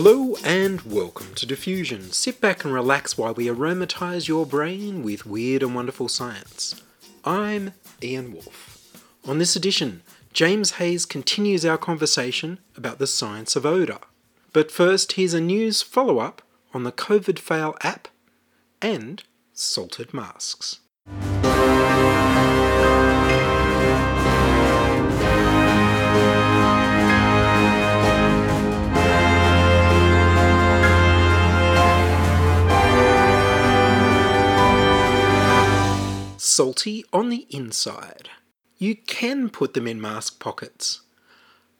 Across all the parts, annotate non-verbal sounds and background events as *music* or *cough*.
Hello and welcome to Diffusion. Sit back and relax while we aromatize your brain with weird and wonderful science. I'm Ian Wolfe. On this edition, James Hayes continues our conversation about the science of odour. But first, here's a news follow up on the COVID Fail app and salted masks. Salty on the inside. You can put them in mask pockets.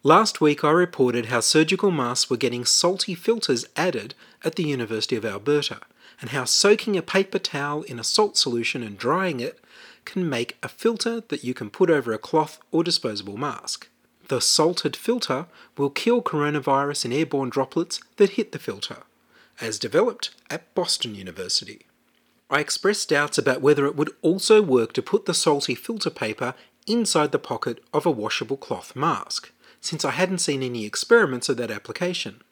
Last week I reported how surgical masks were getting salty filters added at the University of Alberta, and how soaking a paper towel in a salt solution and drying it can make a filter that you can put over a cloth or disposable mask. The salted filter will kill coronavirus and airborne droplets that hit the filter, as developed at Boston University. I expressed doubts about whether it would also work to put the salty filter paper inside the pocket of a washable cloth mask, since I hadn't seen any experiments of that application.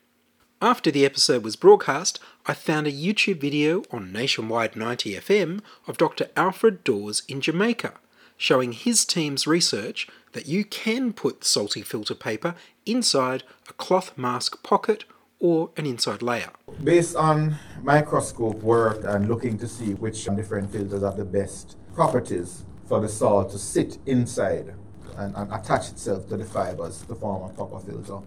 After the episode was broadcast, I found a YouTube video on Nationwide 90 FM of Dr. Alfred Dawes in Jamaica, showing his team's research that you can put salty filter paper inside a cloth mask pocket or an inside layer. Based on microscope work and looking to see which different filters have the best properties for the salt to sit inside and, and attach itself to the fibers to form a proper filter,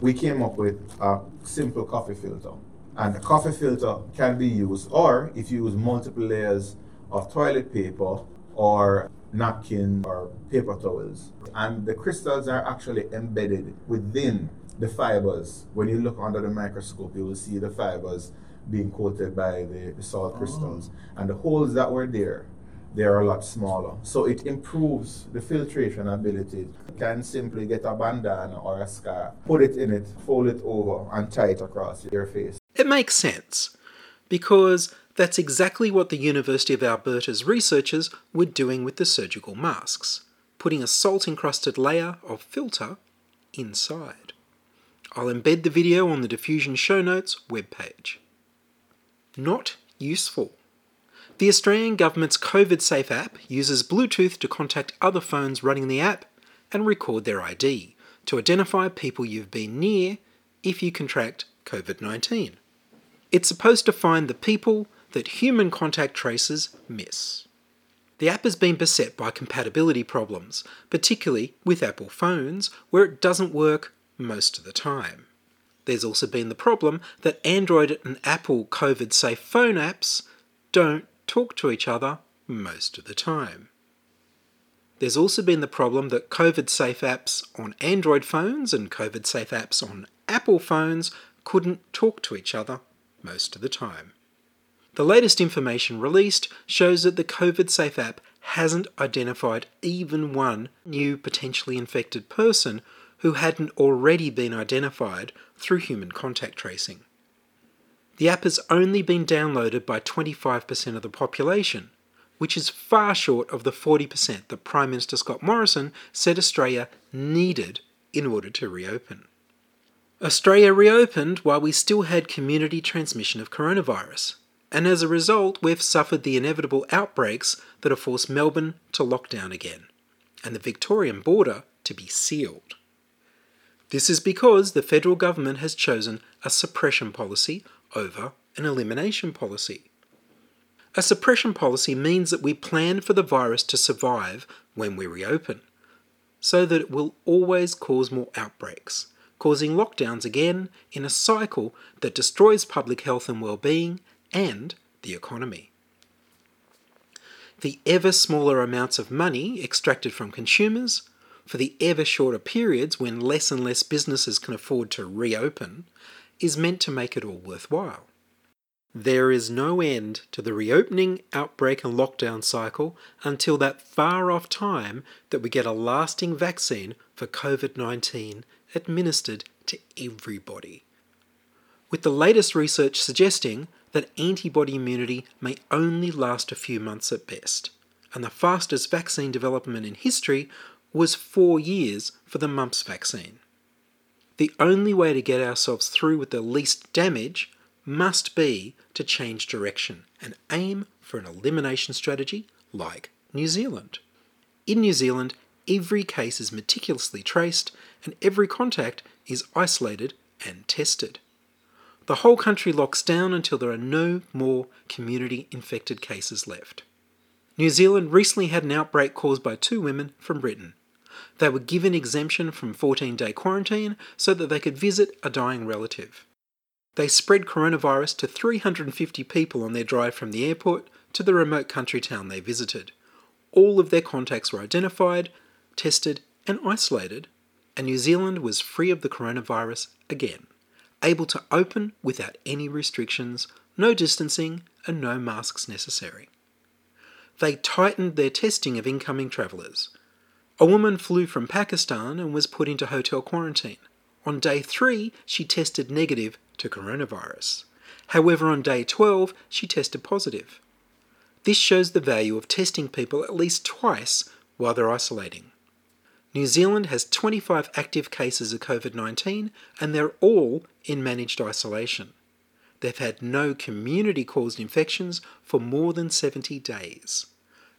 we came up with a simple coffee filter. And the coffee filter can be used, or if you use multiple layers of toilet paper or napkins or paper towels. And the crystals are actually embedded within the fibers. When you look under the microscope, you will see the fibers being coated by the, the salt crystals. Oh. And the holes that were there, they are a lot smaller. So it improves the filtration ability. You can simply get a bandana or a scarf, put it in it, fold it over, and tie it across your face. It makes sense, because that's exactly what the University of Alberta's researchers were doing with the surgical masks, putting a salt encrusted layer of filter inside. I'll embed the video on the Diffusion show notes webpage. Not useful. The Australian government's COVID Safe app uses Bluetooth to contact other phones running the app and record their ID to identify people you've been near if you contract COVID 19. It's supposed to find the people that human contact tracers miss. The app has been beset by compatibility problems, particularly with Apple phones, where it doesn't work most of the time. There's also been the problem that Android and Apple COVID safe phone apps don't talk to each other most of the time. There's also been the problem that COVID safe apps on Android phones and COVID safe apps on Apple phones couldn't talk to each other most of the time. The latest information released shows that the COVID Safe app hasn't identified even one new potentially infected person who hadn't already been identified through human contact tracing. The app has only been downloaded by 25% of the population, which is far short of the 40% that Prime Minister Scott Morrison said Australia needed in order to reopen. Australia reopened while we still had community transmission of coronavirus, and as a result, we've suffered the inevitable outbreaks that have forced Melbourne to lock down again, and the Victorian border to be sealed. This is because the federal government has chosen a suppression policy over an elimination policy. A suppression policy means that we plan for the virus to survive when we reopen, so that it will always cause more outbreaks, causing lockdowns again in a cycle that destroys public health and well-being and the economy. The ever smaller amounts of money extracted from consumers, for the ever shorter periods when less and less businesses can afford to reopen, is meant to make it all worthwhile. There is no end to the reopening, outbreak, and lockdown cycle until that far off time that we get a lasting vaccine for COVID 19 administered to everybody. With the latest research suggesting that antibody immunity may only last a few months at best, and the fastest vaccine development in history was four years for the mumps vaccine. The only way to get ourselves through with the least damage must be to change direction and aim for an elimination strategy like New Zealand. In New Zealand, every case is meticulously traced and every contact is isolated and tested. The whole country locks down until there are no more community infected cases left. New Zealand recently had an outbreak caused by two women from Britain. They were given exemption from 14 day quarantine so that they could visit a dying relative. They spread coronavirus to 350 people on their drive from the airport to the remote country town they visited. All of their contacts were identified, tested, and isolated, and New Zealand was free of the coronavirus again, able to open without any restrictions, no distancing, and no masks necessary. They tightened their testing of incoming travellers. A woman flew from Pakistan and was put into hotel quarantine. On day three, she tested negative to coronavirus. However, on day 12, she tested positive. This shows the value of testing people at least twice while they're isolating. New Zealand has 25 active cases of COVID 19 and they're all in managed isolation. They've had no community caused infections for more than 70 days.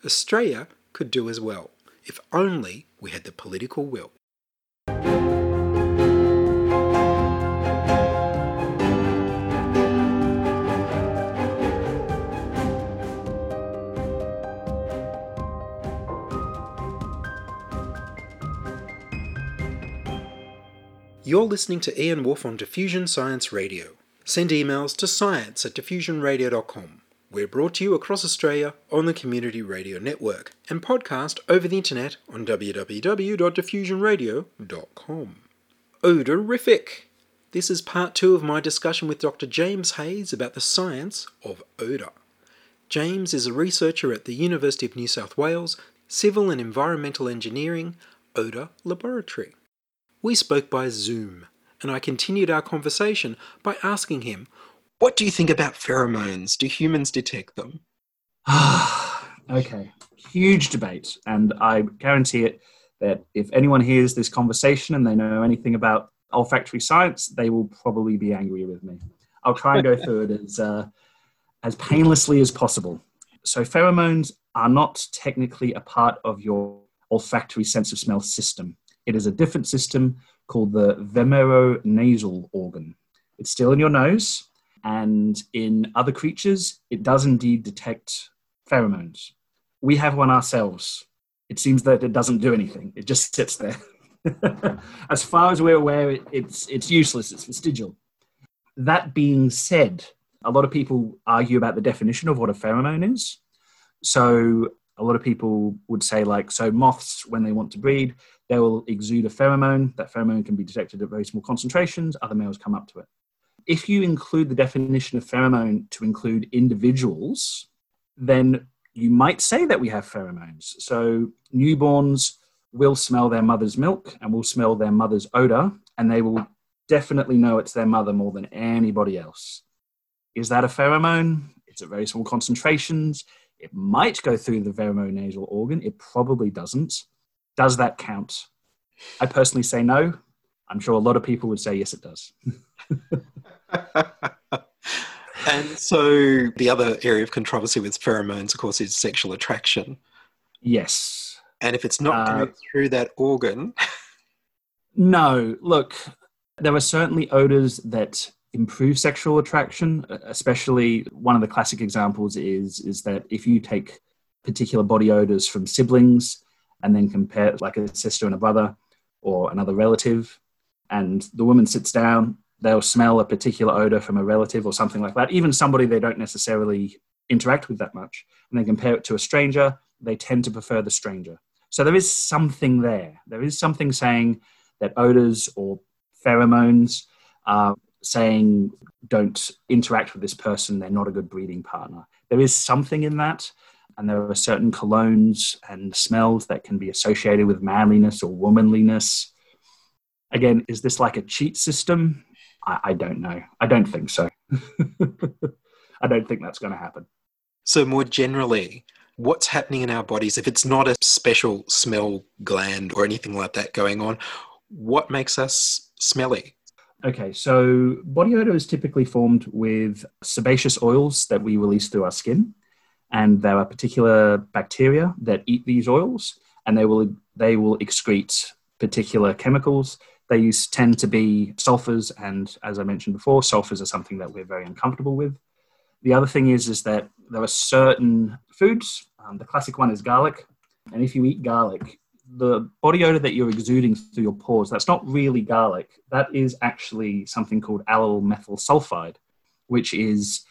Australia could do as well, if only we had the political will. You're listening to Ian Wolfe on Diffusion Science Radio. Send emails to science at diffusionradio.com. We're brought to you across Australia on the Community Radio Network and podcast over the internet on www.diffusionradio.com. Odorific! This is part two of my discussion with Dr. James Hayes about the science of odour. James is a researcher at the University of New South Wales Civil and Environmental Engineering Odour Laboratory. We spoke by Zoom, and I continued our conversation by asking him, What do you think about pheromones? Do humans detect them? *sighs* okay, huge debate, and I guarantee it that if anyone hears this conversation and they know anything about olfactory science, they will probably be angry with me. I'll try and go *laughs* through it as uh, as painlessly as possible. So pheromones are not technically a part of your olfactory sense of smell system. It is a different system called the vomeronasal organ. It's still in your nose, and in other creatures, it does indeed detect pheromones. We have one ourselves. It seems that it doesn't do anything, it just sits there. *laughs* as far as we're aware, it, it's, it's useless, it's vestigial. That being said, a lot of people argue about the definition of what a pheromone is. So, a lot of people would say, like, so moths, when they want to breed, they will exude a pheromone. That pheromone can be detected at very small concentrations. Other males come up to it. If you include the definition of pheromone to include individuals, then you might say that we have pheromones. So newborns will smell their mother's milk and will smell their mother's odor, and they will definitely know it's their mother more than anybody else. Is that a pheromone? It's at very small concentrations. It might go through the vomeronasal organ. It probably doesn't. Does that count? I personally say no. I'm sure a lot of people would say yes, it does. *laughs* and so the other area of controversy with pheromones, of course, is sexual attraction. Yes. And if it's not Uh, going through that organ, *laughs* No, look, there are certainly odors that improve sexual attraction. Especially one of the classic examples is is that if you take particular body odors from siblings and then compare it like a sister and a brother or another relative, and the woman sits down, they'll smell a particular odor from a relative or something like that, even somebody they don't necessarily interact with that much, and then compare it to a stranger, they tend to prefer the stranger. So there is something there. There is something saying that odors or pheromones are saying don't interact with this person, they're not a good breeding partner. There is something in that, and there are certain colognes and smells that can be associated with manliness or womanliness. Again, is this like a cheat system? I, I don't know. I don't think so. *laughs* I don't think that's going to happen. So, more generally, what's happening in our bodies if it's not a special smell gland or anything like that going on? What makes us smelly? Okay, so body odor is typically formed with sebaceous oils that we release through our skin, and there are particular bacteria that eat these oils, and they will they will excrete particular chemicals. They tend to be sulfurs, and as I mentioned before, sulfurs are something that we're very uncomfortable with. The other thing is is that there are certain foods. Um, the classic one is garlic, and if you eat garlic, the body odor that you're exuding through your pores, that's not really garlic. That is actually something called allyl methyl sulfide, which is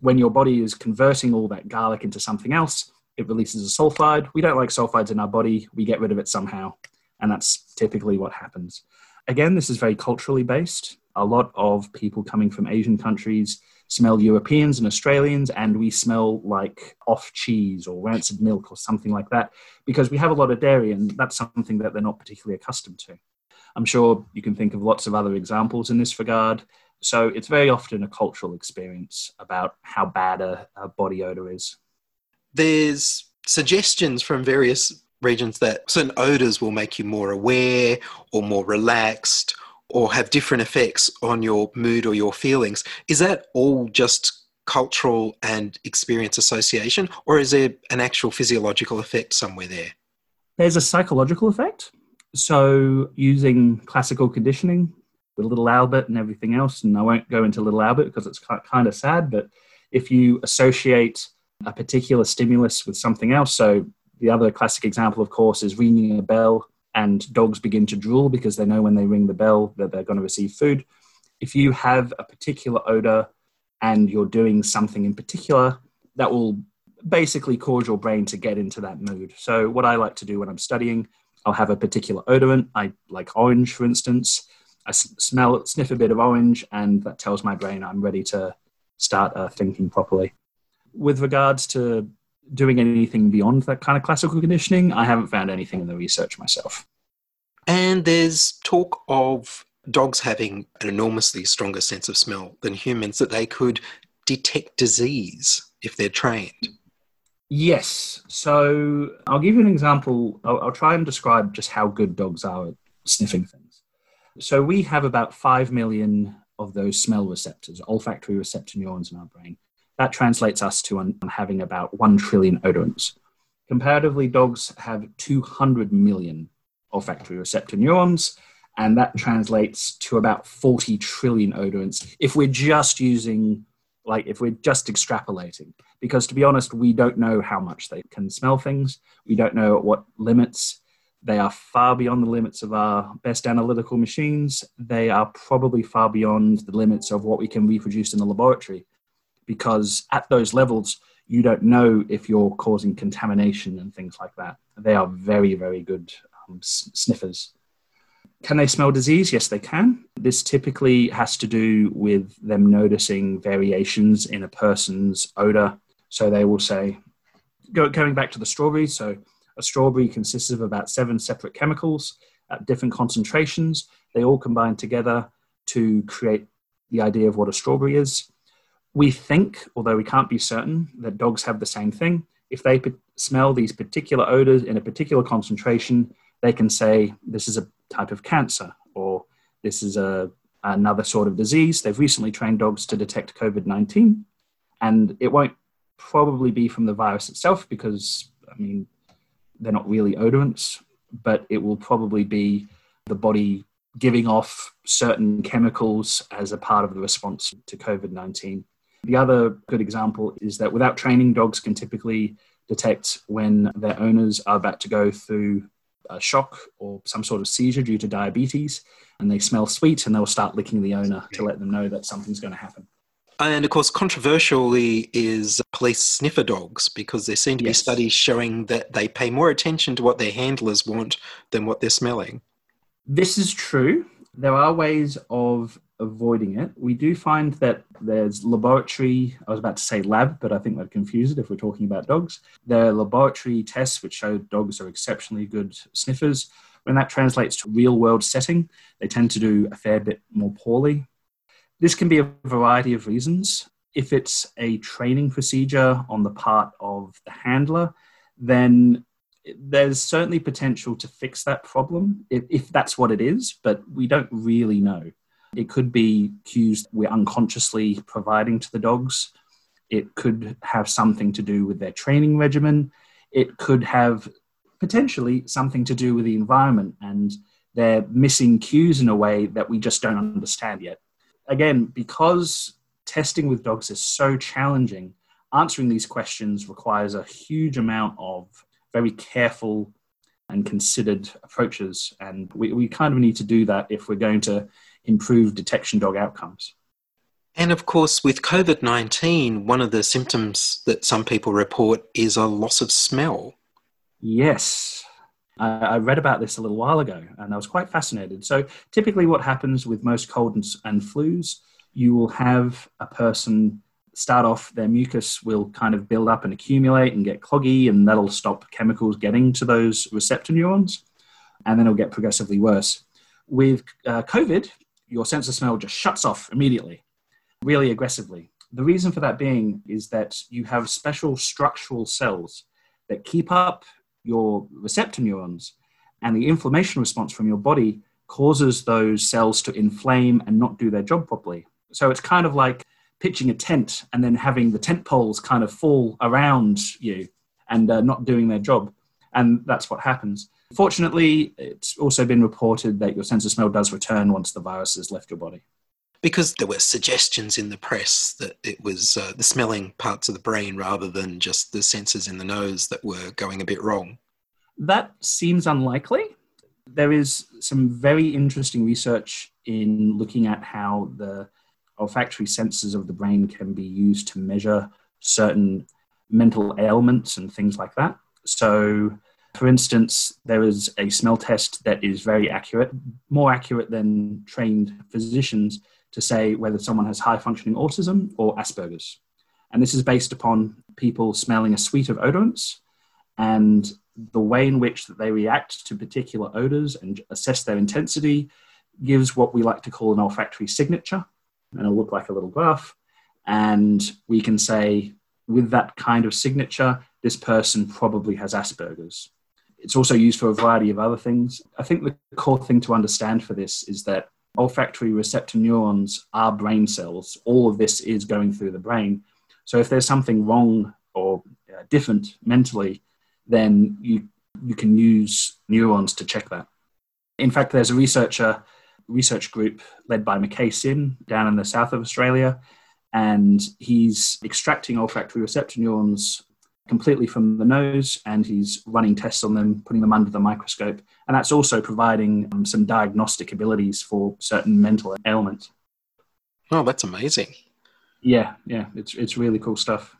when your body is converting all that garlic into something else, it releases a sulfide. We don't like sulfides in our body, we get rid of it somehow. And that's typically what happens. Again, this is very culturally based. A lot of people coming from Asian countries smell Europeans and Australians, and we smell like off cheese or rancid milk or something like that because we have a lot of dairy, and that's something that they're not particularly accustomed to. I'm sure you can think of lots of other examples in this regard. So it's very often a cultural experience about how bad a, a body odor is. There's suggestions from various regions that certain odors will make you more aware or more relaxed or have different effects on your mood or your feelings. Is that all just cultural and experience association, or is there an actual physiological effect somewhere there? There's a psychological effect. So, using classical conditioning with Little Albert and everything else, and I won't go into Little Albert because it's kind of sad, but if you associate a particular stimulus with something else, so the other classic example, of course, is ringing a bell and dogs begin to drool because they know when they ring the bell that they're going to receive food. If you have a particular odor and you're doing something in particular, that will basically cause your brain to get into that mood. So, what I like to do when I'm studying, I'll have a particular odorant. I like orange, for instance. I smell, sniff a bit of orange, and that tells my brain I'm ready to start uh, thinking properly. With regards to doing anything beyond that kind of classical conditioning, I haven't found anything in the research myself. And there's talk of dogs having an enormously stronger sense of smell than humans, that they could detect disease if they're trained. Yes. So I'll give you an example. I'll, I'll, try and describe just how good dogs are at sniffing things. So we have about 5 million of those smell receptors, olfactory receptor neurons in our brain. That translates us to having about 1 trillion odorants. Comparatively, dogs have 200 million olfactory receptor neurons, and that translates to about 40 trillion odorants if we're just using, like, if we're just extrapolating. Because to be honest, we don't know how much they can smell things, we don't know at what limits. They are far beyond the limits of our best analytical machines. They are probably far beyond the limits of what we can reproduce in the laboratory because at those levels, you don't know if you're causing contamination and things like that. They are very, very good um, sniffers. Can they smell disease? Yes, they can. This typically has to do with them noticing variations in a person's odor. So they will say, go, going back to the strawberries, so a strawberry consists of about seven separate chemicals at different concentrations. They all combine together to create the idea of what a strawberry is. We think, although we can't be certain, that dogs have the same thing. If they smell these particular odors in a particular concentration, they can say this is a type of cancer or this is a, another sort of disease. They've recently trained dogs to detect COVID 19, and it won't probably be from the virus itself because, I mean, they're not really odorants, but it will probably be the body giving off certain chemicals as a part of the response to COVID 19. The other good example is that without training, dogs can typically detect when their owners are about to go through a shock or some sort of seizure due to diabetes, and they smell sweet and they'll start licking the owner to let them know that something's going to happen. And of course, controversially is police sniffer dogs because there seem to yes. be studies showing that they pay more attention to what their handlers want than what they're smelling. This is true. There are ways of avoiding it. We do find that there's laboratory, I was about to say lab, but I think that confuse it if we're talking about dogs. There are laboratory tests which show dogs are exceptionally good sniffers. When that translates to real world setting, they tend to do a fair bit more poorly. This can be a variety of reasons. If it's a training procedure on the part of the handler, then there's certainly potential to fix that problem if, if that's what it is, but we don't really know. It could be cues we're unconsciously providing to the dogs. It could have something to do with their training regimen. It could have potentially something to do with the environment and they're missing cues in a way that we just don't understand yet. Again, because testing with dogs is so challenging, answering these questions requires a huge amount of very careful and considered approaches. And we, we kind of need to do that if we're going to improve detection dog outcomes. And of course, with COVID 19, one of the symptoms that some people report is a loss of smell. Yes. I, read about this a little while ago and I was quite fascinated. So, typically, what happens with most colds and flus, you will have a person start off, their mucus will kind of build up and accumulate and get cloggy, and that'll stop chemicals getting to those receptor neurons, and then it'll get progressively worse. With uh, COVID, your sense of smell just shuts off immediately, really aggressively. The reason for that being is that you have special structural cells that keep up your receptor neurons, and the inflammation response from your body causes those cells to inflame and not do their job properly. So it's kind of like pitching a tent and then having the tent poles kind of fall around you and uh, not doing their job. And that's what happens. Fortunately, it's also been reported that your sense of smell does return once the virus has left your body. Because there were suggestions in the press that it was uh, the smelling parts of the brain rather than just the senses in the nose that were going a bit wrong. That seems unlikely. There is some very interesting research in looking at how the olfactory senses of the brain can be used to measure certain mental ailments and things like that. So, for instance, there is a smell test that is very accurate, more accurate than trained physicians to say whether someone has high functioning autism or Asperger's. And this is based upon people smelling a suite of odorants and the way in which that they react to particular odors and assess their intensity gives what we like to call an olfactory signature and it'll look like a little graph. And we can say, with that kind of signature, this person probably has Asperger's. It's also used for a variety of other things. I think the core thing to understand for this is that olfactory receptor neurons are brain cells. All of this is going through the brain. So if there's something wrong or uh, different mentally, then you, you can use neurons to check that. In fact, there's a researcher research group led by Mackay-Sim down in the south of Australia. And he's extracting olfactory receptor neurons completely from the nose and he's running tests on them, putting them under the microscope. And that's also providing um, some diagnostic abilities for certain mental ailments. Oh, that's amazing. Yeah, yeah, it's, it's really cool stuff.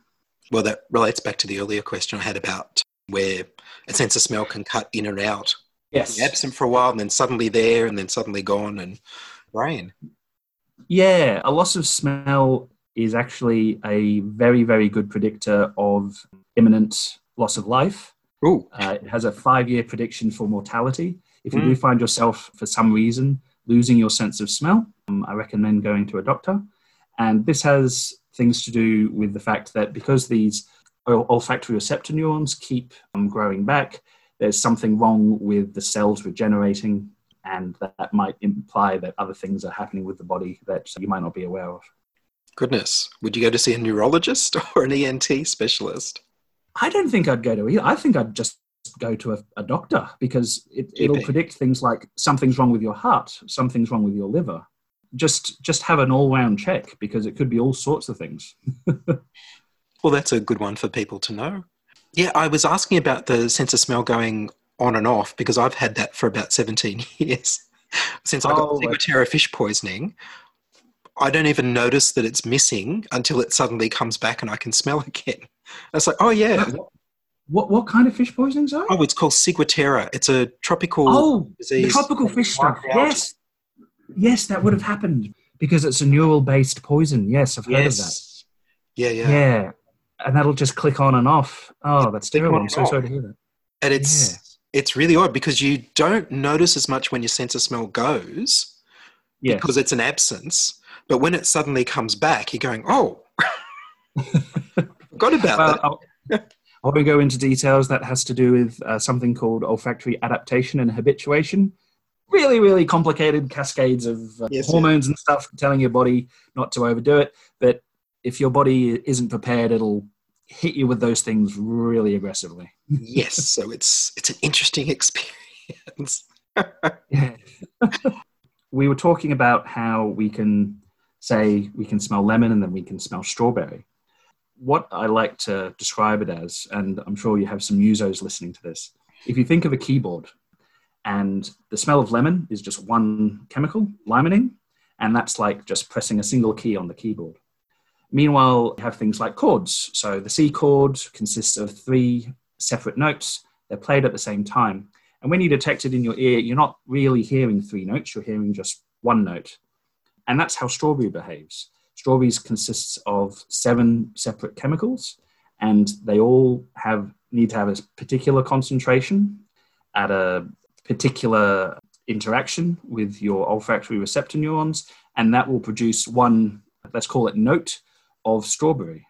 Well, that relates back to the earlier question I had about where a sense of smell can cut in and out Yes. Absent for a while and then suddenly there and then suddenly gone and brain. Yeah, a loss of smell is actually a very, very good predictor of imminent loss of life. Ooh. Uh, it has a five year prediction for mortality. If you Mm. do find yourself, for some reason, losing your sense of smell, um, I recommend going to a doctor. And this has things to do with the fact that because these olfactory receptor neurons keep um, growing back, there's something wrong with the cells regenerating, and that might imply that other things are happening with the body that you might not be aware of. Goodness. Would you go to see a neurologist *laughs* or an ENT specialist? I don't think I'd go to either. I think I'd just go to a, a doctor because it, it'll predict things like something's wrong with your heart, something's wrong with your liver. Just just have an all round check because it could be all sorts of things. *laughs* Well, that's a good one for people to know. Yeah, I was asking about the sense of smell going on and off because I've had that for about 17 *laughs* years. Since I got Oh, okay. Fish poisoning, I don't even notice that it's missing until it suddenly comes back and I can smell *laughs* again. It's like, oh yeah, What what kind of fish poisoning, sorry? oh, it's called Ciguatera. It's a tropical Oh, disease. tropical fish stuff. Yes, yes, that would have happened. because it's a neural based poison. Yes, I've heard of that. Yeah, yeah, Yeah. And that'll just click on and off. Oh, that's Click terrible. I'm so off. sorry to hear that. And it's it's really odd because you don't notice as much when your sense of smell goes Yes. because it's an absence. But when it suddenly comes back, you're going, oh, forgot about Well, that. I'll, I won't go into details. That has to do with uh, something called olfactory adaptation and habituation. Really, really complicated cascades of uh, Yes, hormones and stuff telling your body not to overdo it. But if your body isn't prepared, it'll hit you with those things really aggressively. yes, so it's it's an interesting *laughs* experience. *laughs* Yeah. *laughs* we were talking about how we can say we can smell lemon and then we can smell strawberry. What I like to describe it as, and I'm sure you have some musos listening to this, if you think of a keyboard and the smell of lemon is just one chemical, limonene, and that's like just pressing a single key on the keyboard. Meanwhile, you have things like chords. So the C chord consists of three separate notes. They're played at the same time. And when you detect it in your ear, you're not really hearing three notes, you're hearing just one note. And that's how strawberry behaves. Strawberries consists of seven separate chemicals, and they all have need to have a particular concentration at a particular interaction with your olfactory receptor neurons, and that will produce one, let's call it note of strawberry.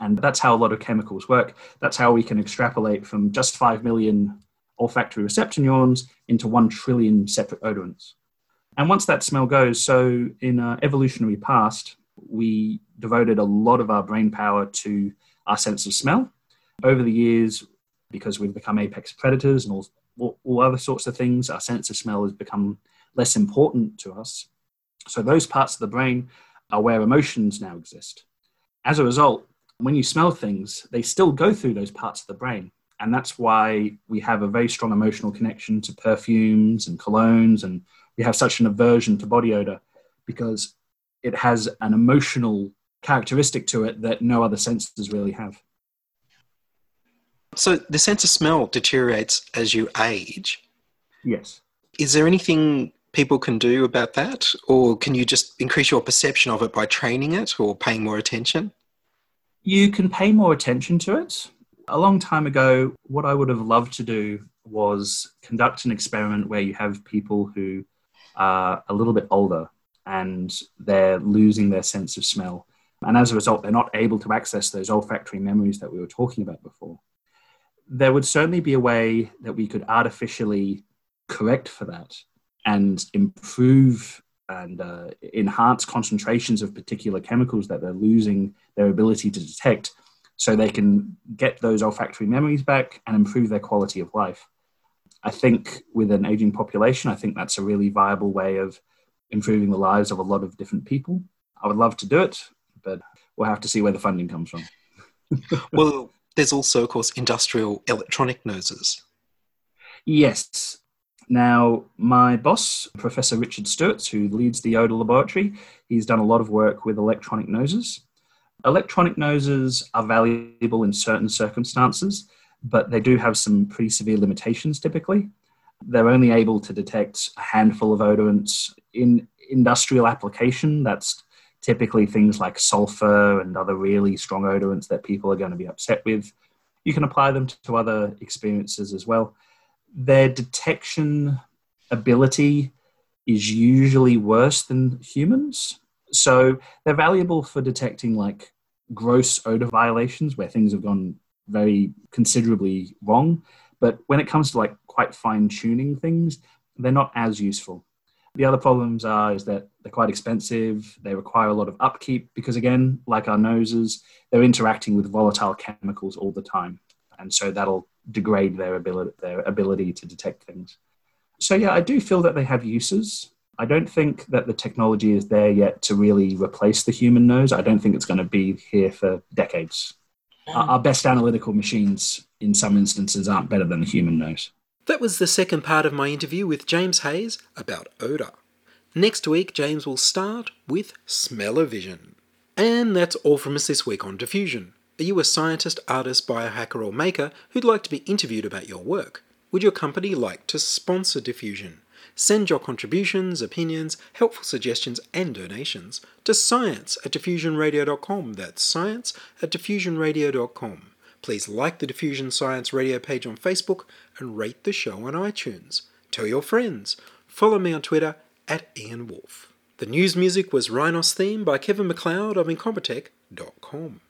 And that's how a lot of chemicals work. That's how we can extrapolate from just 5 million olfactory receptor neurons into 1 trillion separate odorants. And once that smell goes, so in our evolutionary past, we devoted a lot of our brain power to our sense of smell. Over the years, because we've become apex predators and all, all, all other sorts of things, our sense of smell has become less important to us. So those parts of the brain are where emotions now exist. As a result, when you smell things, they still go through those parts of the brain. And that's why we have a very strong emotional connection to perfumes and colognes, and we have such an aversion to body odor because it has an emotional characteristic to it that no other senses really have. So the sense of smell deteriorates as you age. Yes. Is there anything people can do about that? Or can you just increase your perception of it by training it or paying more attention? You can pay more attention to it. A long time ago, what I would have loved to do was conduct an experiment where you have people who are a little bit older and they're losing their sense of smell. And as a result, they're not able to access those olfactory memories that we were talking about before. There would certainly be a way that we could artificially correct for that and improve and uh, enhance concentrations of particular chemicals that they're losing their ability to detect so they can get those olfactory memories back and improve their quality of life. I think with an aging population, I think that's a really viable way of improving the lives of a lot of different people. I would love to do it, but we'll have to see where the funding comes from. *laughs* well, there's also, of course, industrial electronic noses. Yes. Now, my boss, Professor Richard Stuetz, who leads the Odor Laboratory, he's done a lot of work with electronic noses. Electronic noses are valuable in certain circumstances, but they do have some pretty severe limitations typically. They're only able to detect a handful of odorants in industrial application. That's typically things like sulfur and other really strong odorants that people are going to be upset with. You can apply them to other experiences as well. Their detection ability is usually worse than humans. So they're valuable for detecting like gross odor violations where things have gone very considerably wrong. But when it comes to like quite fine tuning things, they're not as useful. The other problems are is that they're quite expensive. They require a lot of upkeep because, again, like our noses, they're interacting with volatile chemicals all the time, and so that'll degrade their ability their ability to detect things. So yeah, I do feel that they have uses. I don't think that the technology is there yet to really replace the human nose. I don't think it's going to be here for decades. Our, best analytical machines, in some instances, aren't better than the human nose. That was the second part of my interview with James Hayes about odour. Next week, James will start with smell-o-vision. And that's all from us this week on Diffusion. Are you a scientist, artist, biohacker, or maker who'd like to be interviewed about your work? Would your company like to sponsor Diffusion? Send your contributions, opinions, helpful suggestions, and donations to science at diffusionradio.com. That's science at diffusionradio.com. Please like the Diffusion Science Radio page on Facebook and rate the show on iTunes. Tell your friends. Follow me on Twitter at Ian Wolfe. The news music was Rhinos theme by Kevin MacLeod of Incompetech.com.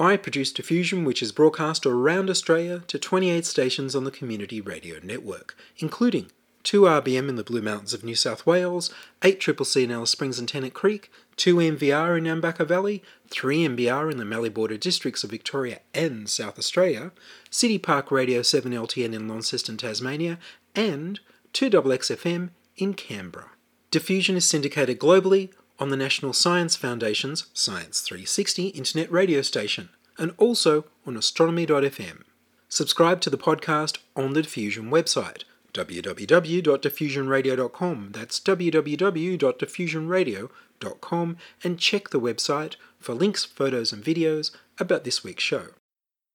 I produce Diffusion, which is broadcast around Australia to 28 stations on the Community Radio Network, including 2RBM in the Blue Mountains of New South Wales, 8CCC in Alice Springs and Tennant Creek, 2MVR in Nambucca Valley, 3MBR in the Mallee Border districts of Victoria and South Australia, City Park Radio 7LTN in Launceston, Tasmania, and 2XXFM in Canberra. Diffusion is syndicated globally on the National Science Foundation's Science 360 internet radio station and also on astronomy.fm. Subscribe to the podcast on the Diffusion website www.diffusionradio.com. That's www.diffusionradio.com and check the website for links, photos, and videos about this week's show.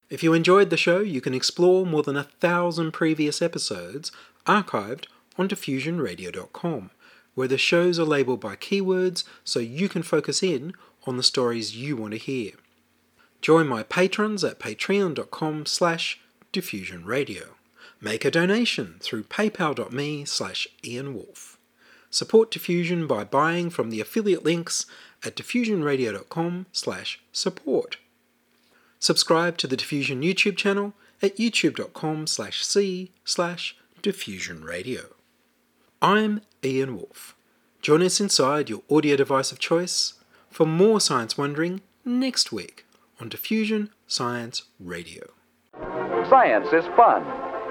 If you enjoyed the show, you can explore more than a thousand previous episodes archived on diffusionradio.com, where the shows are labeled by keywords so you can focus in on the stories you want to hear. Join my patrons at patreon.com slash diffusionradio. Make a donation through paypal.me slash ianwolf. Support Diffusion by buying from the affiliate links at diffusionradio.com slash support. Subscribe to the Diffusion YouTube channel at youtube.com slash c slash diffusionradio. I'm Ian Wolfe. Join us inside your audio device of choice for more science wondering next week on Diffusion Science Radio. Science is fun.